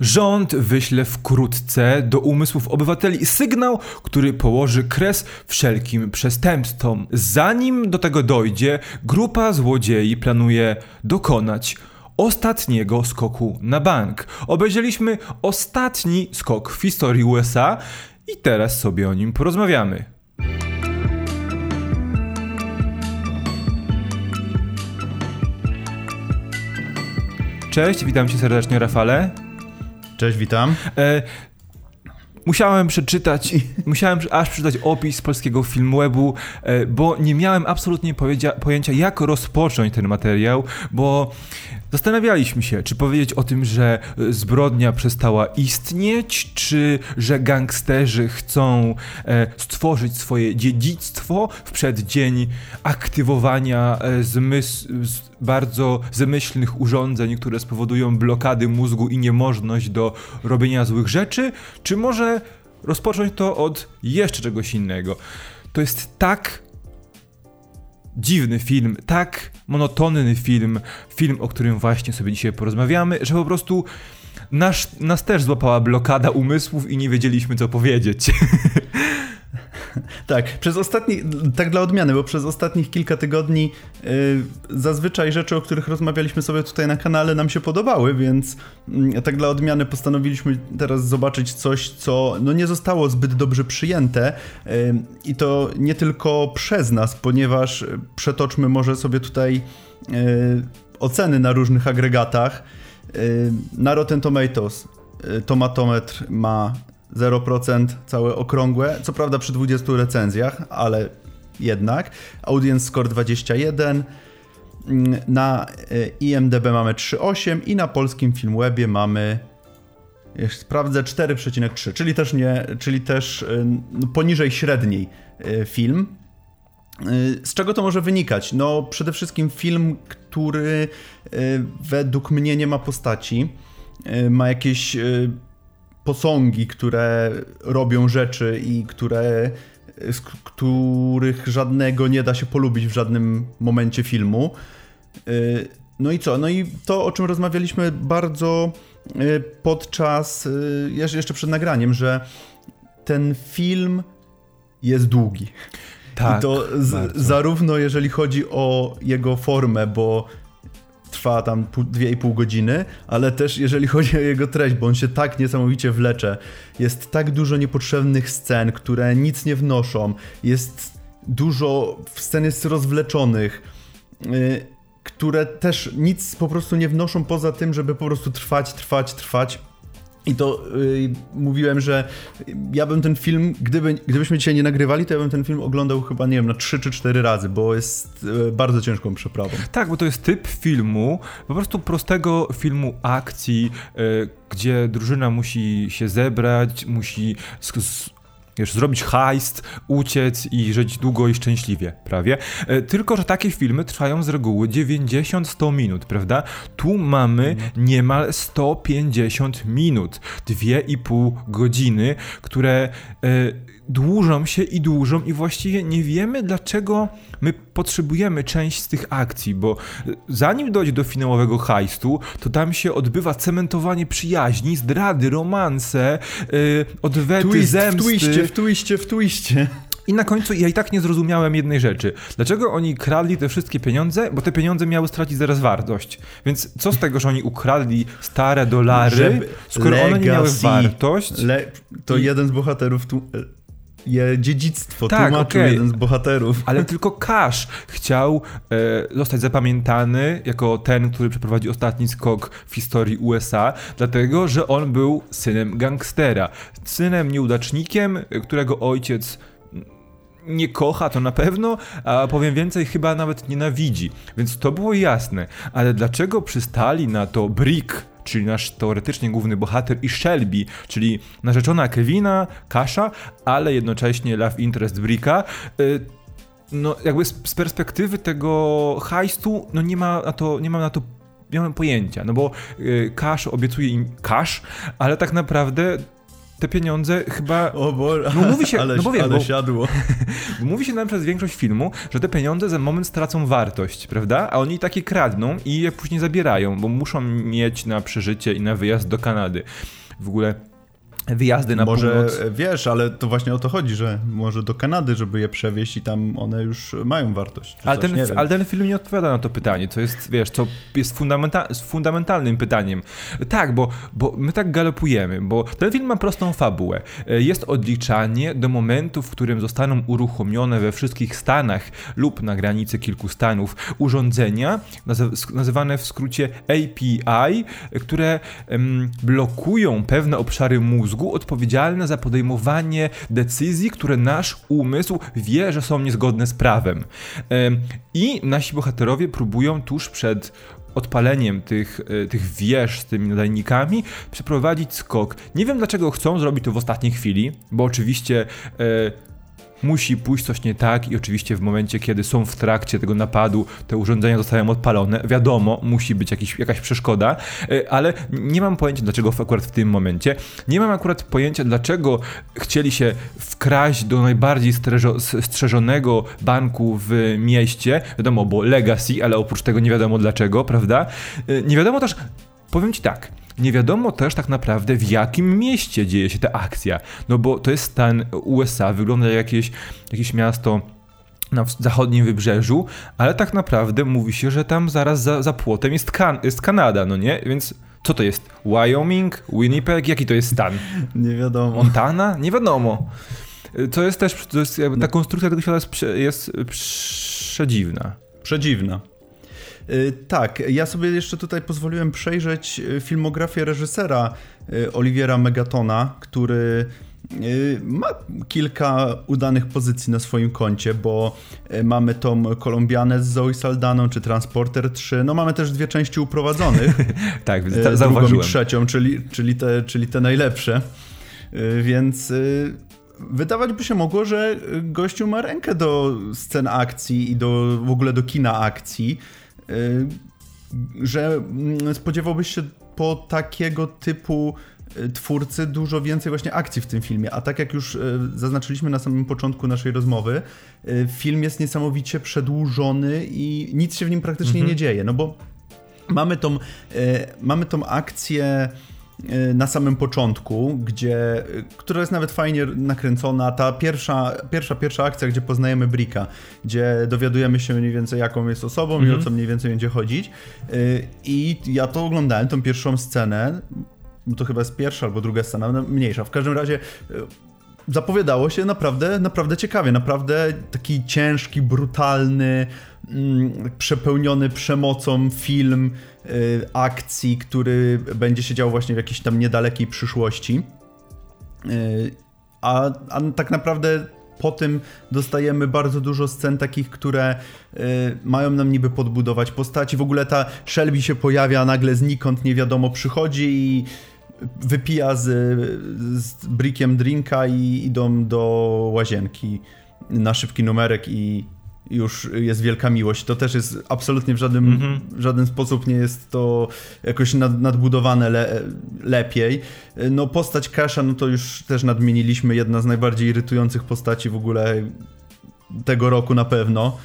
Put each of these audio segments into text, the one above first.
Rząd wyśle wkrótce do umysłów obywateli sygnał, który położy kres wszelkim przestępstwom. Zanim do tego dojdzie, grupa złodziei planuje dokonać ostatniego skoku na bank. Obejrzeliśmy ostatni skok w historii USA i teraz sobie o nim porozmawiamy. Cześć, witam cię serdecznie, Rafale. Cześć, witam. E, musiałem przeczytać, musiałem aż przeczytać opis polskiego filmwebu, e, bo nie miałem absolutnie pojęcia, jak rozpocząć ten materiał, bo Zastanawialiśmy się, czy powiedzieć o tym, że zbrodnia przestała istnieć, czy że gangsterzy chcą e, stworzyć swoje dziedzictwo w przeddzień aktywowania e, zmysł, bardzo zmyślnych urządzeń, które spowodują blokady mózgu i niemożność do robienia złych rzeczy, czy może rozpocząć to od jeszcze czegoś innego. To jest tak dziwny film, tak monotonny film, film, o którym właśnie sobie dzisiaj porozmawiamy, że po prostu nasz, nas też złapała blokada umysłów i nie wiedzieliśmy, co powiedzieć. Tak, przez ostatni, tak dla odmiany, bo przez ostatnich kilka tygodni yy, zazwyczaj rzeczy, o których rozmawialiśmy sobie tutaj na kanale nam się podobały, więc yy, tak dla odmiany postanowiliśmy teraz zobaczyć coś, co no, nie zostało zbyt dobrze przyjęte yy, i to nie tylko przez nas, ponieważ przetoczmy może sobie tutaj y, oceny na różnych agregatach. Y, na Rotten Tomatoes y, tomatometr ma 0% całe okrągłe, co prawda przy 20 recenzjach, ale jednak. Audience score 21, mm, na e, IMDB mamy 3,8 i na polskim Filmwebie mamy sprawdzę 4,3, czyli też nie, czyli też e, poniżej średniej e, film. Z czego to może wynikać? No, przede wszystkim film, który według mnie nie ma postaci, ma jakieś posągi, które robią rzeczy i które, z których żadnego nie da się polubić w żadnym momencie filmu. Y, no i co? No i to, o czym rozmawialiśmy bardzo y, podczas, y, jeszcze przed nagraniem, że ten film jest długi. Tak, I to z, zarówno jeżeli chodzi o jego formę, bo trwa tam 2,5 godziny, ale też jeżeli chodzi o jego treść, bo on się tak niesamowicie wlecze, jest tak dużo niepotrzebnych scen, które nic nie wnoszą, jest dużo scen jest rozwleczonych, yy, które też nic po prostu nie wnoszą poza tym, żeby po prostu trwać, trwać, trwać. I to yy, mówiłem, że ja bym ten film, gdyby, gdybyśmy dzisiaj nie nagrywali, to ja bym ten film oglądał chyba, nie wiem, na 3 czy 4 razy, bo jest yy, bardzo ciężką przeprawą. Tak, bo to jest typ filmu, po prostu prostego filmu akcji, yy, gdzie drużyna musi się zebrać, musi wiesz, zrobić heist, uciec i żyć długo i szczęśliwie, prawie. E, tylko, że takie filmy trwają z reguły 90-100 minut, prawda? Tu mamy niemal 150 minut, 2,5 godziny, które e, dłużą się i dłużą i właściwie nie wiemy, dlaczego my potrzebujemy część z tych akcji, bo zanim dojdzie do finałowego hajstu, to tam się odbywa cementowanie przyjaźni, zdrady, romanse, yy, odwety, Twist, zemsty. W twiście, w twiście, w twiście. I na końcu ja i tak nie zrozumiałem jednej rzeczy. Dlaczego oni kradli te wszystkie pieniądze? Bo te pieniądze miały stracić zaraz wartość. Więc co z tego, że oni ukradli stare dolary, Żeby skoro one nie miały wartość? Le to i... jeden z bohaterów tu je dziedzictwo, tak, tłumaczył okay. jeden z bohaterów. Ale tylko Cash chciał e, zostać zapamiętany jako ten, który przeprowadził ostatni skok w historii USA, dlatego, że on był synem gangstera. Synem nieudacznikiem, którego ojciec nie kocha, to na pewno, a powiem więcej, chyba nawet nienawidzi. Więc to było jasne. Ale dlaczego przystali na to Brick, czyli nasz teoretycznie główny bohater, i Shelby, czyli narzeczona Kevina, Kasha, ale jednocześnie love interest Bricka, y, no jakby z, perspektywy tego heistu, no nie ma na to, nie mam na to nie mam pojęcia, no bo y, Cash obiecuje im cash, ale tak naprawdę te pieniądze chyba... O Boże, no mówi się, ale, no ale bo, siadło. Bo mówi się nam przez większość filmu, że te pieniądze za moment stracą wartość, prawda? A oni takie kradną i je później zabierają, bo muszą mieć na przeżycie i na wyjazd do Kanady. W ogóle wyjazdy na może, północ. wiesz, ale to właśnie o to chodzi, że może do Kanady, żeby je przewieźć i tam one już mają wartość. Ale coś, ten, ale ten film nie odpowiada na to pytanie, co jest, wiesz, co jest fundamenta fundamentalnym pytaniem. Tak, bo, bo my tak galopujemy, bo ten film ma prostą fabułę. E, Jest odliczanie do momentu, w którym zostaną uruchomione we wszystkich stanach lub na granicy kilku stanów urządzenia, nazy- nazywane w skrócie API, które blokują pewne obszary mózgu odpowiedzialne za podejmowanie decyzji, które nasz umysł wie, że są niezgodne z prawem. Em, I nasi bohaterowie próbują tuż przed odpaleniem tych, e, tych wież z tymi nadajnikami przeprowadzić skok. Nie wiem dlaczego chcą zrobić to w ostatniej chwili, bo oczywiście e, musi pójść coś nie tak i oczywiście w momencie, kiedy są w trakcie tego napadu, te urządzenia zostają odpalone. Wiadomo, musi być jakiś, jakaś przeszkoda, e, ale nie mam pojęcia, dlaczego akurat w tym momencie. Nie mam akurat pojęcia, dlaczego chcieli się wkraść do najbardziej strzeżonego banku w mieście. Wiadomo, bo Legacy, ale oprócz tego nie wiadomo dlaczego, prawda? E, Nie wiadomo też, powiem ci tak, nie wiadomo też tak naprawdę w jakim mieście dzieje się ta akcja. No bo to jest stan USA, wygląda jak jakieś, jakieś miasto na zachodnim wybrzeżu, ale tak naprawdę mówi się, że tam zaraz za, za płotem jest, kan jest Kanada, no nie? Więc co to jest? Wyoming? Winnipeg? Jaki to jest stan? Nie wiadomo. Montana? Nie wiadomo. To jest też, to jest ta konstrukcja tego świata jest, jest przedziwna. Przedziwna. Y, Tak, ja sobie jeszcze tutaj pozwoliłem przejrzeć y, filmografię reżysera y, Oliviera Megatona, który ma kilka udanych pozycji na swoim koncie, bo mamy tą Kolumbianę z Zoe Saldaną, czy Transporter 3, no mamy też dwie części uprowadzonych, Tak, y, za, drugą i zauważyłem. trzecią, czyli, czyli, te, czyli te najlepsze, więc wydawać by się mogło, że gościu ma rękę do scen akcji i do, w ogóle do kina akcji, że mm, spodziewałbyś się po takiego typu y, twórcy dużo więcej właśnie akcji w tym filmie. A tak jak już y, zaznaczyliśmy na samym początku naszej rozmowy, y, film jest niesamowicie przedłużony i nic się w nim praktycznie nie dzieje, no bo mamy tą, y, mamy tą akcję y, na samym początku, gdzie, y, która jest nawet fajnie nakręcona, ta pierwsza, pierwsza, pierwsza akcja, gdzie poznajemy Brika, gdzie dowiadujemy się mniej więcej jaką jest osobą i o co mniej więcej będzie chodzić. Y, i ja to oglądałem, tą pierwszą scenę, bo to chyba jest pierwsza albo druga scena, no, mniejsza, w każdym razie y, zapowiadało się naprawdę, naprawdę ciekawie, naprawdę taki ciężki, brutalny, mm, przepełniony przemocą film. y, akcji, który będzie się działo właśnie w jakiejś tam niedalekiej przyszłości. Y, A, a tak naprawdę po tym dostajemy bardzo dużo scen takich, które y, mają nam niby podbudować postaci. W ogóle ta Shelby się pojawia nagle znikąd, nie wiadomo, przychodzi i wypija z, z Brickiem drinka i idą do łazienki na szybki numerek i już jest wielka miłość. To też jest absolutnie w żaden, w żaden sposób nie jest to jakoś nad, nadbudowane le, lepiej. No postać Kasha, no to już też nadmieniliśmy, jedna z najbardziej irytujących postaci w ogóle tego roku na pewno.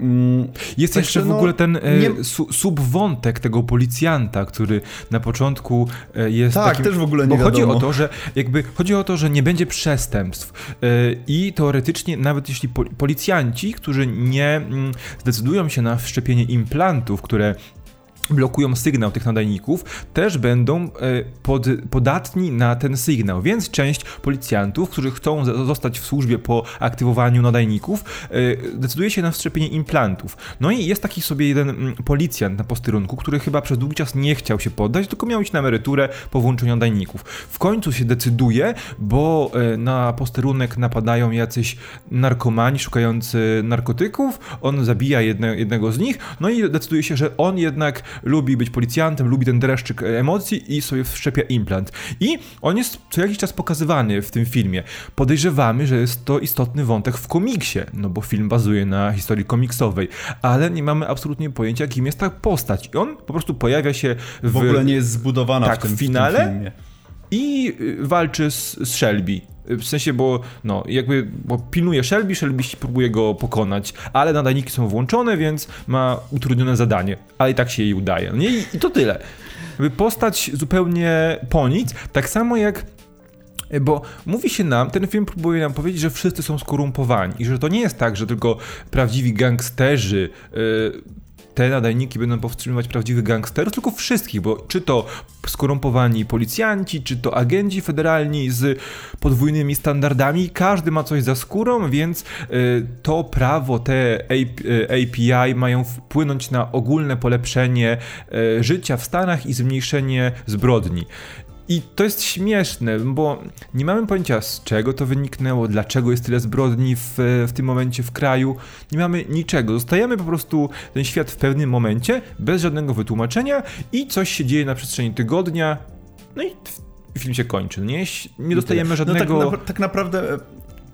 Mm, Jest Także, jeszcze w no, ogóle ten e, nie- su, subwątek tego policjanta, który na początku e, jest Tak, takim... też w ogóle nie Bo chodzi o to, że jakby chodzi o to, że nie będzie przestępstw e, i teoretycznie nawet jeśli pol- policjanci, którzy nie mm, zdecydują się na wszczepienie implantów, które blokują sygnał tych nadajników, też będą e, pod, podatni na ten sygnał. Więc część policjantów, którzy chcą zostać w służbie po aktywowaniu nadajników, e, decyduje się na wszczepienie implantów. No i jest taki sobie jeden mm, policjant na posterunku, który chyba przez długi czas nie chciał się poddać, tylko miał iść na emeryturę po włączeniu nadajników. W końcu się decyduje, bo e, na posterunek napadają jacyś narkomani szukający narkotyków, on zabija jedne, jednego z nich, no i decyduje się, że on jednak lubi być policjantem, lubi ten dreszczyk e, emocji i sobie wszczepia implant. I on jest co jakiś czas pokazywany w tym filmie. Podejrzewamy, że jest to istotny wątek w komiksie, no bo film bazuje na historii komiksowej, ale nie mamy absolutnie pojęcia, kim jest ta postać. I on po prostu pojawia się w, w ogóle nie jest zbudowana Tak, w tym, w finale? w tym filmie. i y, walczy z, z Shelby. W sensie, bo no, jakby bo pilnuje Shelby, Shelby próbuje go pokonać, ale nadajniki są włączone, więc ma utrudnione zadanie, ale i tak się jej udaje. No nie? I to tyle. Postać zupełnie po nic, tak samo jak bo mówi się nam, ten film próbuje nam powiedzieć, że wszyscy są skorumpowani i że to nie jest tak, że tylko prawdziwi gangsterzy yy, te nadajniki będą powstrzymywać prawdziwych gangsterów, tylko wszystkich, bo czy to skorumpowani policjanci, czy to agenci federalni z podwójnymi standardami, każdy ma coś za skórą, więc y, to prawo, te API y, mają wpłynąć na ogólne polepszenie y, życia w Stanach i zmniejszenie zbrodni. I to jest śmieszne, bo nie mamy pojęcia z czego to wyniknęło, dlaczego jest tyle zbrodni w, w tym momencie w kraju. Nie mamy niczego. Zostajemy po prostu ten świat w pewnym momencie, bez żadnego wytłumaczenia i coś się dzieje na przestrzeni tygodnia. No i film się kończy. Nie, nie dostajemy żadnego. No tak, na, tak naprawdę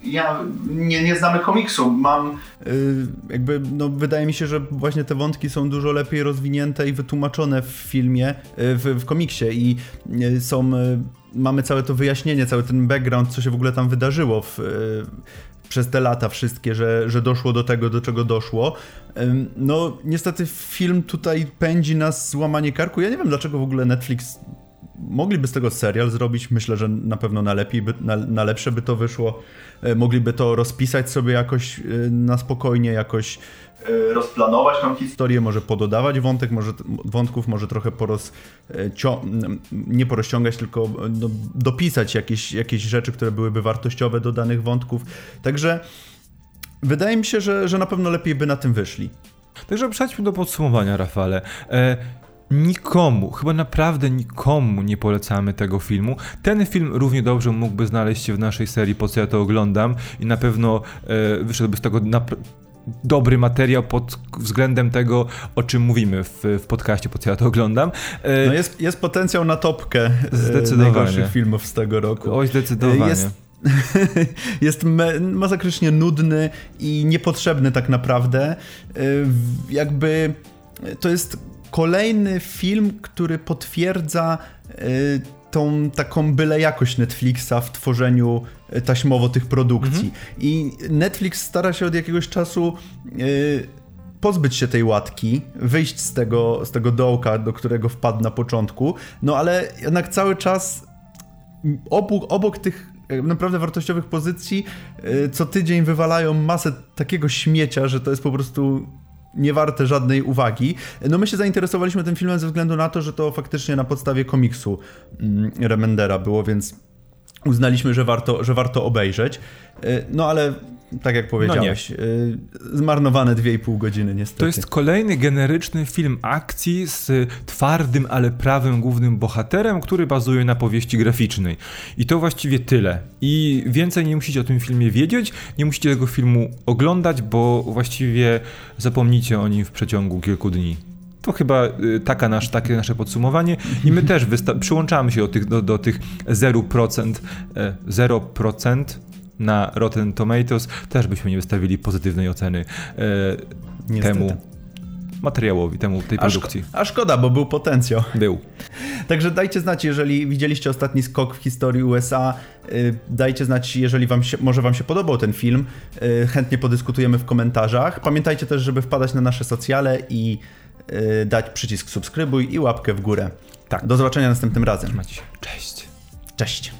ja nie, nie znamy komiksu. Mam yy, jakby, no wydaje mi się, że właśnie te wątki są dużo lepiej rozwinięte i wytłumaczone w filmie, yy, w, w komiksie i yy, są, y, mamy całe to wyjaśnienie, cały ten background, co się w ogóle tam wydarzyło w, y, przez te lata wszystkie, że, że doszło do tego, do czego doszło. No niestety film tutaj pędzi nas złamanie karku. Ja nie wiem, dlaczego w ogóle Netflix mogliby z tego serial zrobić. Myślę, że na pewno na, lepiej by, na, na lepsze by to wyszło. E, mogliby to rozpisać sobie jakoś e, na spokojnie, jakoś e, rozplanować tą historię, może pododawać wątek, może wątków, może trochę poroz, nie porozciągać, tylko no, dopisać jakieś, jakieś rzeczy, które byłyby wartościowe do danych wątków. Także wydaje mi się, że, że na pewno lepiej by na tym wyszli. Także przejdźmy do podsumowania, Rafale. Nikomu, chyba naprawdę nikomu nie polecamy tego filmu. Ten film równie dobrze mógłby znaleźć się w naszej serii, po co ja to oglądam i na pewno e, wyszedłby z tego dobry materiał pod względem tego, o czym mówimy w, w podcaście, po co ja to oglądam. E, no jest, jest potencjał na topkę e, zdecydowanie. najgorszych filmów z tego roku. Oj, zdecydowanie. Jest, jest masakrycznie nudny i niepotrzebny tak naprawdę. E, jakby to jest kolejny film, który potwierdza y, tą taką byle jakość Netflixa w tworzeniu y, taśmowo tych produkcji. Mhm. I Netflix stara się od jakiegoś czasu y, pozbyć się tej łatki, wyjść z tego, z tego dołka, do którego wpadł na początku, no ale jednak cały czas obok, obok tych naprawdę wartościowych pozycji co tydzień wywalają masę takiego śmiecia, że to jest po prostu nie warte żadnej uwagi. No my się zainteresowaliśmy tym filmem ze względu na to, że to faktycznie na podstawie komiksu mm, Remendera było, więc uznaliśmy, że warto, że warto obejrzeć. E, no ale tak jak powiedziałeś, no zmarnowane 2,5 godziny niestety. To jest kolejny generyczny film akcji z twardym, ale prawym głównym bohaterem, który bazuje na powieści graficznej. I to właściwie tyle. I więcej nie musicie o tym filmie wiedzieć, nie musicie tego filmu oglądać, bo właściwie zapomnicie o nim w przeciągu kilku dni. To chyba y, taka nasz, takie nasze podsumowanie i my też przyłączamy się do tych, do, do tych 0%, 0% na Rotten Tomatoes, też byśmy nie wystawili pozytywnej oceny e, temu materiałowi, temu tej produkcji. A, szko a szkoda, bo był potencjał. Był. Także dajcie znać, jeżeli widzieliście ostatni skok w historii USA. Y, dajcie znać, jeżeli wam się, może Wam się podobał ten film. Y, chętnie podyskutujemy w komentarzach. Pamiętajcie też, żeby wpadać na nasze socjale i y, dać przycisk subskrybuj i łapkę w górę. Tak. Do zobaczenia następnym razem. Cześć. Cześć.